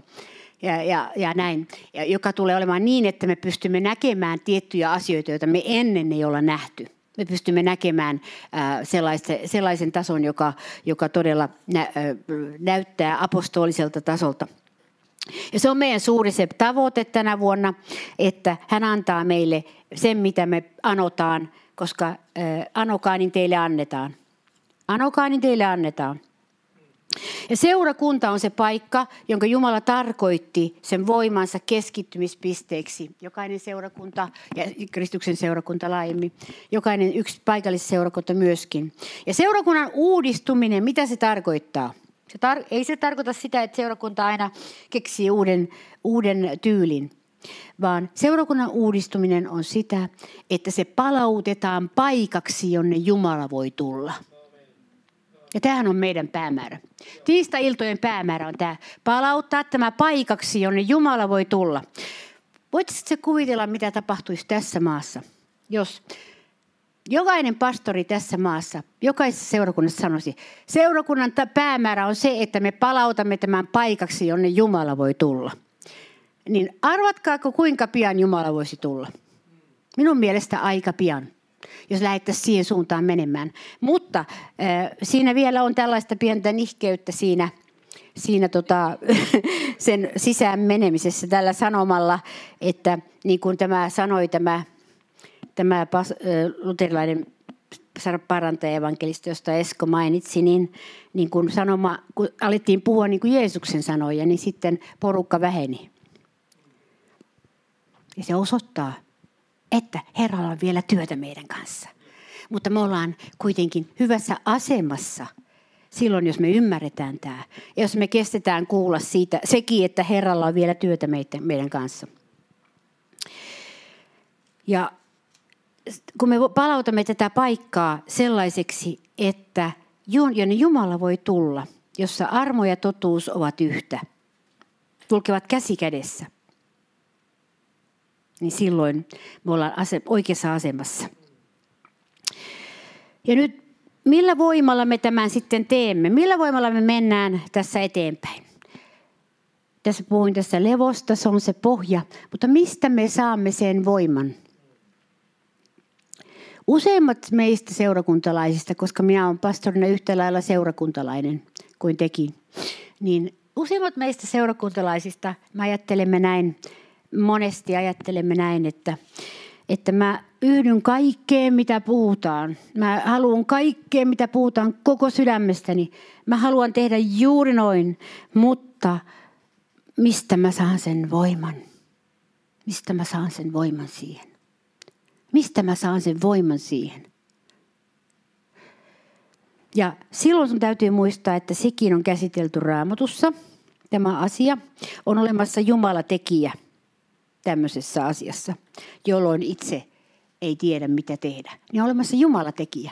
Ja, ja, ja näin, ja joka tulee olemaan niin, että me pystymme näkemään tiettyjä asioita, joita me ennen ei olla nähty. Me pystymme näkemään sellaisen, tason, joka, joka todella nä, näyttää apostoliselta tasolta. Ja se on meidän suuri se tavoite tänä vuonna, että hän antaa meille sen, mitä me anotaan, koska anokaa, niin teille annetaan. Anokaa, niin teille annetaan. Ja seurakunta on se paikka, jonka Jumala tarkoitti sen voimansa keskittymispisteeksi. Jokainen seurakunta ja Kristuksen seurakunta laajemmin, jokainen yksi paikallisseurakunta myöskin. Ja seurakunnan uudistuminen, mitä se tarkoittaa? Se tar- ei se tarkoita sitä, että seurakunta aina keksii uuden, uuden tyylin, vaan seurakunnan uudistuminen on sitä, että se palautetaan paikaksi, jonne Jumala voi tulla – ja tämähän on meidän päämäärä. Tiistai-iltojen päämäärä on tämä. Palauttaa tämä paikaksi, jonne Jumala voi tulla. Voitko se kuvitella, mitä tapahtuisi tässä maassa, jos jokainen pastori tässä maassa, jokaisessa seurakunnassa sanoisi, seurakunnan päämäärä on se, että me palautamme tämän paikaksi, jonne Jumala voi tulla. Niin arvatkaako, kuinka pian Jumala voisi tulla? Minun mielestä aika pian jos lähdettäisiin siihen suuntaan menemään. Mutta äh, siinä vielä on tällaista pientä nihkeyttä siinä, siinä tota, sen sisään menemisessä tällä sanomalla, että niin kuin tämä sanoi tämä, tämä pas, äh, luterilainen parantaja evankelisti, josta Esko mainitsi, niin, niin kun, sanoma, kun alettiin puhua niin kuin Jeesuksen sanoja, niin sitten porukka väheni. Ja se osoittaa, että Herralla on vielä työtä meidän kanssa. Mutta me ollaan kuitenkin hyvässä asemassa silloin, jos me ymmärretään tämä. Ja jos me kestetään kuulla siitä sekin, että Herralla on vielä työtä meidän kanssa. Ja kun me palautamme tätä paikkaa sellaiseksi, että jonne Jumala voi tulla, jossa armo ja totuus ovat yhtä, kulkevat käsi kädessä, niin silloin me ollaan ase- oikeassa asemassa. Ja nyt millä voimalla me tämän sitten teemme? Millä voimalla me mennään tässä eteenpäin? Tässä puhuin tässä levosta, se on se pohja, mutta mistä me saamme sen voiman? Useimmat meistä seurakuntalaisista, koska minä olen pastorina yhtä lailla seurakuntalainen kuin tekin, niin useimmat meistä seurakuntalaisista me ajattelemme näin, monesti ajattelemme näin, että, että mä yhdyn kaikkeen, mitä puhutaan. Mä haluan kaikkeen, mitä puhutaan koko sydämestäni. Mä haluan tehdä juuri noin, mutta mistä mä saan sen voiman? Mistä mä saan sen voiman siihen? Mistä mä saan sen voiman siihen? Ja silloin sun täytyy muistaa, että sekin on käsitelty raamatussa, tämä asia. On olemassa Jumala tekijä tämmöisessä asiassa, jolloin itse ei tiedä, mitä tehdä. Niin on olemassa Jumala tekijä.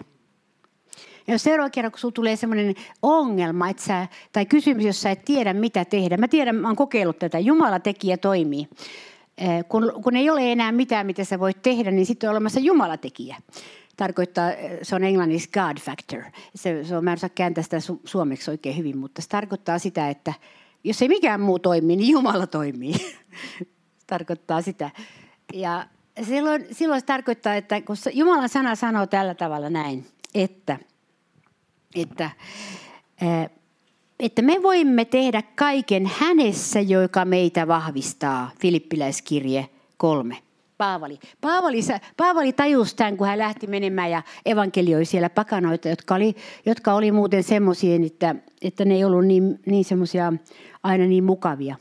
Ja jos seuraava kerran, kun sinulla tulee sellainen ongelma että sä, tai kysymys, jossa et tiedä, mitä tehdä. Mä tiedän, mä oon kokeillut tätä. Jumala tekijä toimii. Kun, kun ei ole enää mitään, mitä sä voit tehdä, niin sitten on olemassa Jumala tekijä tarkoittaa, se on englanniksi God factor. Se, se on, mä en osaa kääntää sitä su, suomeksi oikein hyvin, mutta se tarkoittaa sitä, että jos ei mikään muu toimi, niin Jumala toimii. tarkoittaa sitä. Ja silloin, silloin se tarkoittaa, että kun Jumalan sana sanoo tällä tavalla näin, että, että, että me voimme tehdä kaiken hänessä, joka meitä vahvistaa. Filippiläiskirje kolme. Paavali. Paavali, Paavali tajusi tämän, kun hän lähti menemään ja evankelioi siellä pakanoita, jotka oli, jotka oli muuten semmoisia, että, että ne ei ollut niin, niin semmoisia aina niin mukavia.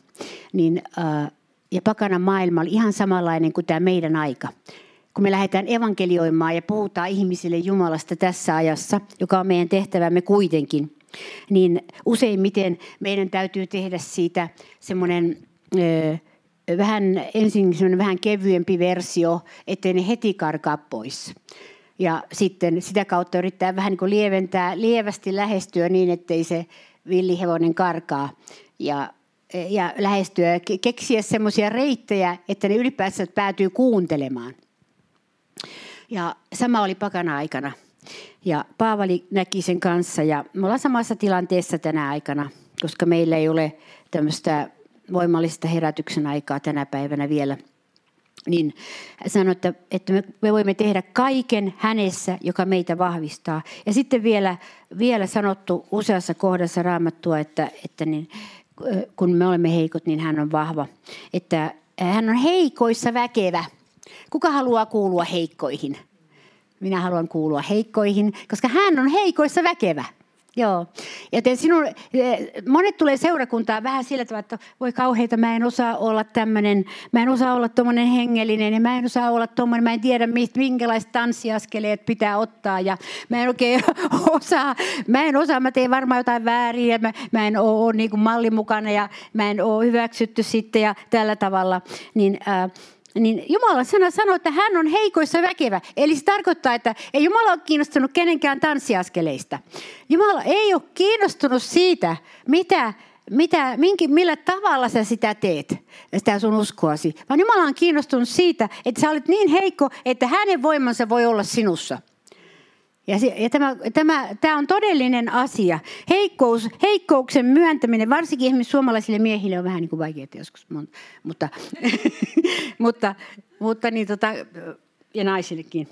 Niin, äh, ja pakana maailma oli ihan samanlainen kuin tämä meidän aika. Kun me lähdetään evankelioimaan ja puhutaan ihmisille Jumalasta tässä ajassa, joka on meidän tehtävämme kuitenkin, niin useimmiten meidän täytyy tehdä siitä semmoinen... Vähän, ensin vähän kevyempi versio, ettei ne heti karkaa pois. Ja sitten sitä kautta yrittää vähän niin lieventää, lievästi lähestyä niin, ettei se villihevonen karkaa. Ja, ja lähestyä, keksiä semmoisia reittejä, että ne ylipäätään päätyy kuuntelemaan. Ja sama oli pakana aikana. Ja Paavali näki sen kanssa ja me ollaan samassa tilanteessa tänä aikana, koska meillä ei ole tämmöistä voimallista herätyksen aikaa tänä päivänä vielä, niin sanoi, että, että me, me voimme tehdä kaiken hänessä, joka meitä vahvistaa. Ja sitten vielä, vielä sanottu useassa kohdassa raamattua, että, että niin, kun me olemme heikot, niin hän on vahva. Että hän on heikoissa väkevä. Kuka haluaa kuulua heikkoihin? Minä haluan kuulua heikkoihin, koska hän on heikoissa väkevä. Joo. Joten sinun, eh, monet tulee seurakuntaa vähän sillä tavalla, että voi kauheita, mä en osaa olla tämmöinen, mä en osaa olla tuommoinen hengellinen ja mä en osaa olla tuommoinen, mä en tiedä millaiset tanssiaskeleet pitää ottaa ja mä en oikein osaa, mä en osaa, mä teen varmaan jotain väärin ja mä, mä en ole, niin mallin mukana ja mä en ole hyväksytty sitten ja tällä tavalla. Niin, äh, niin Jumalan sana sanoo, että hän on heikoissa väkevä. Eli se tarkoittaa, että ei Jumala ole kiinnostunut kenenkään tanssiaskeleista. Jumala ei ole kiinnostunut siitä, mitä, mitä, minkä, millä tavalla sä sitä teet, sitä sun uskoasi. Vaan Jumala on kiinnostunut siitä, että sä olet niin heikko, että hänen voimansa voi olla sinussa. Ja, se, ja tämä, tämä, tämä on todellinen asia. Heikkous, heikkouksen myöntäminen, varsinkin esimerkiksi suomalaisille miehille on vähän niin kuin vaikeaa joskus, mutta, mutta, mutta niin tota, ja naisillekin.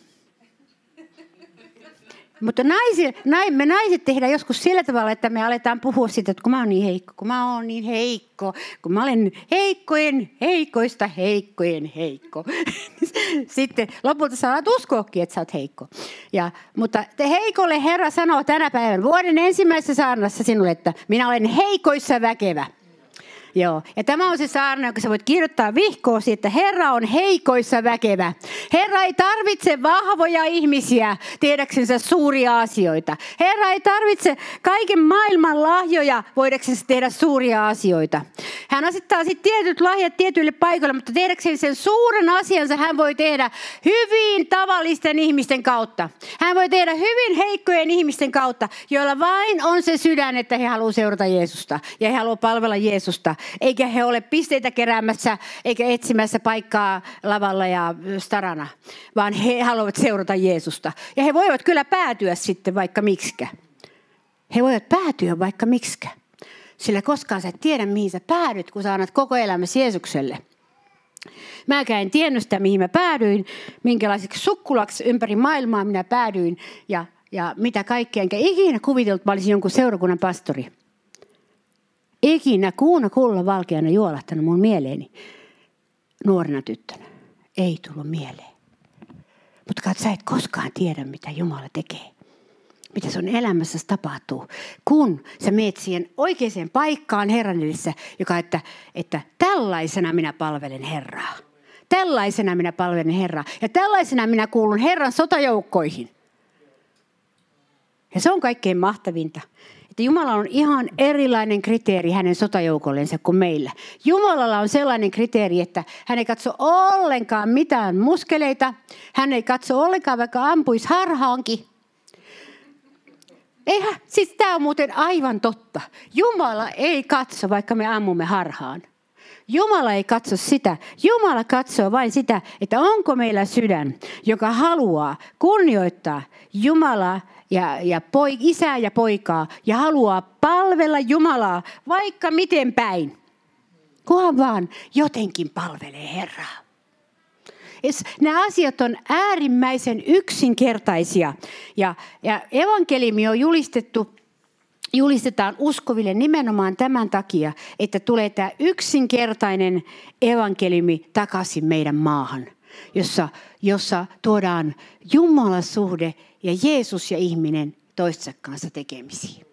Mutta naisi, nai, me naiset tehdään joskus sillä tavalla, että me aletaan puhua siitä, että kun mä oon niin heikko, kun mä oon niin heikko, kun mä olen heikkojen, heikoista heikkojen heikko. Sitten lopulta sä alat uskoakin, että sä oot heikko. Ja, mutta te heikolle Herra sanoo tänä päivänä vuoden ensimmäisessä saarnassa sinulle, että minä olen heikoissa väkevä. Joo. Ja tämä on se saarna, joka sä voit kirjoittaa vihkoosi, että Herra on heikoissa väkevä. Herra ei tarvitse vahvoja ihmisiä tehdäksensä suuria asioita. Herra ei tarvitse kaiken maailman lahjoja voidaksensä tehdä suuria asioita. Hän asettaa sitten tietyt lahjat tietyille paikoille, mutta tehdäkseen sen suuren asiansa hän voi tehdä hyvin tavallisten ihmisten kautta. Hän voi tehdä hyvin heikkojen ihmisten kautta, joilla vain on se sydän, että he haluavat seurata Jeesusta ja he haluavat palvella Jeesusta eikä he ole pisteitä keräämässä eikä etsimässä paikkaa lavalla ja starana, vaan he haluavat seurata Jeesusta. Ja he voivat kyllä päätyä sitten vaikka miksikä. He voivat päätyä vaikka miksikä. Sillä koskaan sä et tiedä, mihin sä päädyt, kun sä annat koko elämäsi Jeesukselle. Mäkään en tiennyt sitä, mihin mä päädyin, minkälaiseksi sukkulaksi ympäri maailmaa minä päädyin ja, ja mitä kaikkea. Enkä ikinä kuvitellut, että mä olisin jonkun seurakunnan pastori ikinä kuuna kulla valkeana juolahtanut mun mieleeni nuorena tyttönä. Ei tullut mieleen. Mutta sä et koskaan tiedä, mitä Jumala tekee. Mitä sun elämässä tapahtuu, kun sä meet siihen oikeaan paikkaan Herran edessä, joka että, että tällaisena minä palvelen Herraa. Tällaisena minä palvelen Herraa. Ja tällaisena minä kuulun Herran sotajoukkoihin. Ja se on kaikkein mahtavinta että Jumala on ihan erilainen kriteeri hänen sotajoukollensa kuin meillä. Jumalalla on sellainen kriteeri, että hän ei katso ollenkaan mitään muskeleita. Hän ei katso ollenkaan, vaikka ampuisi harhaankin. Eihän, siis tämä on muuten aivan totta. Jumala ei katso, vaikka me ammumme harhaan. Jumala ei katso sitä. Jumala katsoo vain sitä, että onko meillä sydän, joka haluaa kunnioittaa Jumalaa ja, ja poi, isää ja poikaa ja haluaa palvella Jumalaa vaikka miten päin. Kunhan vaan jotenkin palvelee Herraa. Nämä asiat on äärimmäisen yksinkertaisia ja, ja evankeliumi on julistettu julistetaan uskoville nimenomaan tämän takia, että tulee tämä yksinkertainen evankeliumi takaisin meidän maahan, jossa, jossa tuodaan Jumalan suhde ja Jeesus ja ihminen toistensa kanssa tekemisiin.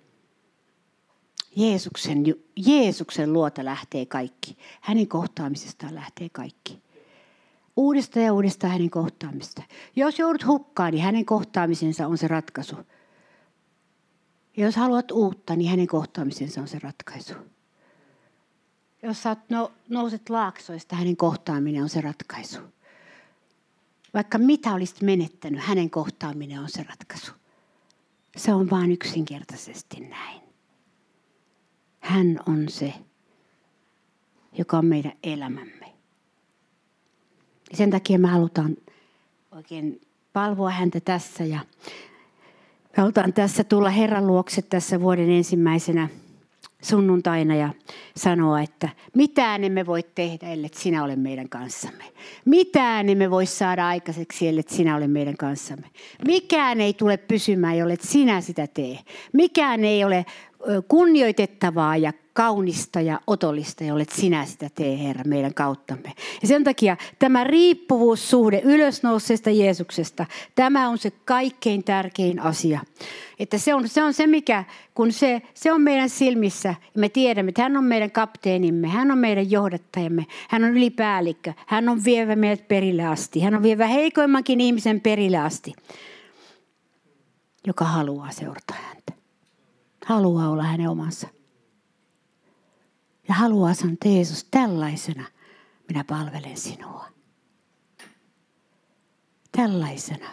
Jeesuksen, Jeesuksen luota lähtee kaikki. Hänen kohtaamisestaan lähtee kaikki. Uudesta ja uudesta hänen kohtaamista. Jos joudut hukkaan, niin hänen kohtaamisensa on se ratkaisu. Ja jos haluat uutta, niin hänen kohtaamisensa on se ratkaisu. Jos sä no, nouset laaksoista, hänen kohtaaminen on se ratkaisu. Vaikka mitä olisit menettänyt, hänen kohtaaminen on se ratkaisu. Se on vain yksinkertaisesti näin. Hän on se, joka on meidän elämämme. Ja sen takia me halutaan oikein palvoa häntä tässä ja me halutaan tässä tulla Herran luokse tässä vuoden ensimmäisenä sunnuntaina ja sanoa, että mitään emme voi tehdä, ellei sinä ole meidän kanssamme. Mitään emme voi saada aikaiseksi, ellei sinä ole meidän kanssamme. Mikään ei tule pysymään, jollet sinä sitä tee. Mikään ei ole kunnioitettavaa ja kaunista ja otollista, jolle sinä sitä tee, Herra, meidän kauttamme. Ja sen takia tämä riippuvuussuhde ylösnouseesta Jeesuksesta, tämä on se kaikkein tärkein asia. Että se on se, on se mikä, kun se, se on meidän silmissä, me tiedämme, että hän on meidän kapteenimme, hän on meidän johdattajamme, hän on ylipäällikkö, hän on vievä meidät perille asti, hän on vievä heikoimmankin ihmisen perille asti, joka haluaa seurata häntä. Haluaa olla hänen omansa. Ja haluaa sanoa, että Jeesus, tällaisena minä palvelen sinua. Tällaisena.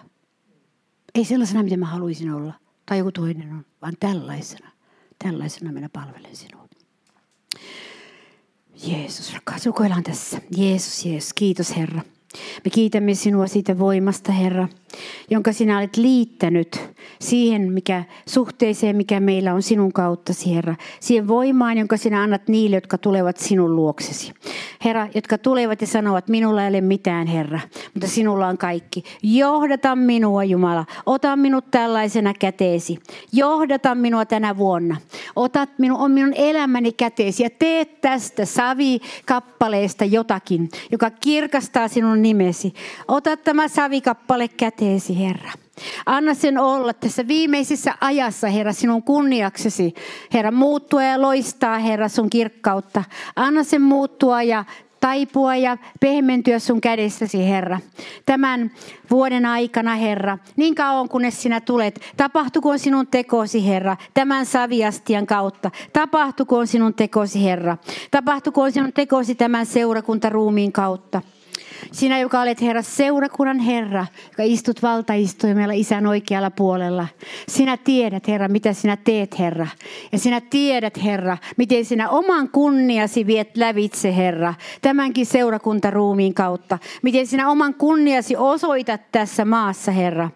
Ei sellaisena, mitä mä haluaisin olla. Tai joku toinen on, vaan tällaisena. Tällaisena minä palvelen sinua. Jeesus, rakas, rukoillaan tässä. Jeesus, Jeesus, kiitos Herra. Me kiitämme sinua siitä voimasta, Herra, jonka sinä olet liittänyt siihen mikä, suhteeseen, mikä meillä on sinun kauttasi, Herra. Siihen voimaan, jonka sinä annat niille, jotka tulevat sinun luoksesi. Herra, jotka tulevat ja sanovat, minulla ei ole mitään, Herra, mutta sinulla on kaikki. Johdata minua, Jumala. Ota minut tällaisena käteesi. Johdata minua tänä vuonna. Otat minun, on minun elämäni käteesi ja teet tästä savikappaleesta jotakin, joka kirkastaa sinun nimesi. Ota tämä savikappale käteesi, Herra. Anna sen olla tässä viimeisessä ajassa, Herra, sinun kunniaksesi. Herra, muuttua ja loistaa, Herra, sun kirkkautta. Anna sen muuttua ja taipua ja pehmentyä sun kädessäsi, Herra. Tämän vuoden aikana, Herra, niin kauan kunnes sinä tulet, tapahtukoon sinun tekosi, Herra, tämän saviastian kautta. Tapahtukoon sinun tekosi, Herra. Tapahtukoon sinun tekosi tämän seurakuntaruumiin kautta. Sinä, joka olet Herra, seurakunnan Herra, joka istut valtaistuimella isän oikealla puolella. Sinä tiedät, Herra, mitä sinä teet, Herra. Ja sinä tiedät, Herra, miten sinä oman kunniasi viet lävitse, Herra, tämänkin seurakuntaruumiin kautta. Miten sinä oman kunniasi osoitat tässä maassa, Herra.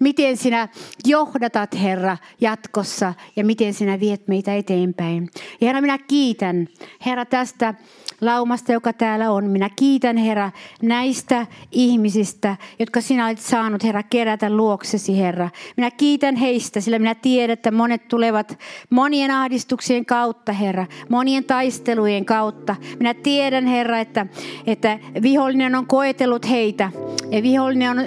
Miten sinä johdatat, Herra, jatkossa ja miten sinä viet meitä eteenpäin. Ja Herra, minä kiitän, Herra, tästä laumasta, joka täällä on. Minä kiitän, Herra, näistä ihmisistä, jotka sinä olet saanut, Herra, kerätä luoksesi, Herra. Minä kiitän heistä, sillä minä tiedän, että monet tulevat monien ahdistuksien kautta, Herra, monien taistelujen kautta. Minä tiedän, Herra, että, että vihollinen on koetellut heitä. Ja vihollinen on,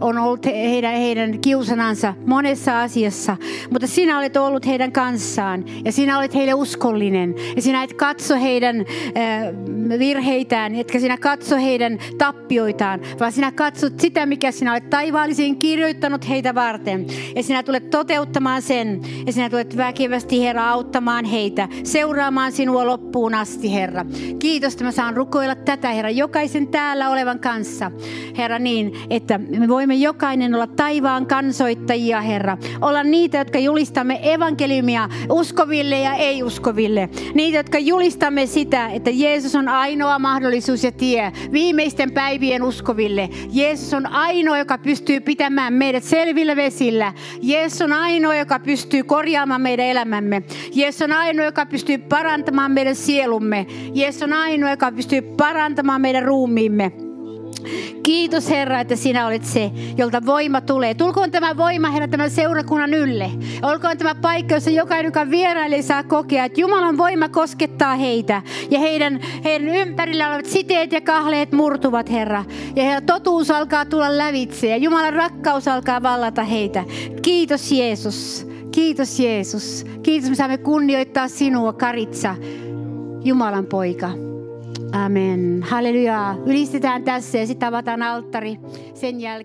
on ollut heidän, heidän kiusanansa monessa asiassa. Mutta sinä olet ollut heidän kanssaan ja sinä olet heille uskollinen. Ja sinä et katso heidän virheitään, etkä sinä katso heidän tappioitaan, vaan sinä katsot sitä, mikä sinä olet taivaallisiin kirjoittanut heitä varten. Ja sinä tulet toteuttamaan sen. Ja sinä tulet väkevästi, Herra, auttamaan heitä, seuraamaan sinua loppuun asti, Herra. Kiitos, että mä saan rukoilla tätä, Herra, jokaisen täällä olevan kanssa. Herra, niin, että me voimme jokainen olla taivaan kansoittajia, Herra. Olla niitä, jotka julistamme evankeliumia uskoville ja ei-uskoville. Niitä, jotka julistamme sitä, että Jeesus on ainoa mahdollisuus ja tie viimeisten päivien uskoville. Jeesus on ainoa, joka pystyy pitämään meidät selvillä vesillä. Jeesus on ainoa, joka pystyy korjaamaan meidän elämämme. Jeesus on ainoa, joka pystyy parantamaan meidän sielumme. Jeesus on ainoa, joka pystyy parantamaan meidän ruumiimme. Kiitos Herra, että sinä olet se, jolta voima tulee. Tulkoon tämä voima, Herra, tämän seurakunnan ylle. Olkoon tämä paikka, jossa jokainen, joka vierailee, saa kokea, että Jumalan voima koskettaa heitä. Ja heidän, heidän ympärillä olevat siteet ja kahleet murtuvat, Herra. Ja Herra, totuus alkaa tulla lävitse ja Jumalan rakkaus alkaa vallata heitä. Kiitos Jeesus. Kiitos Jeesus. Kiitos, me saamme kunnioittaa sinua, Karitsa, Jumalan poika. Amen. Halleluja. Ylistetään tässä ja sitten avataan alttari sen jälkeen.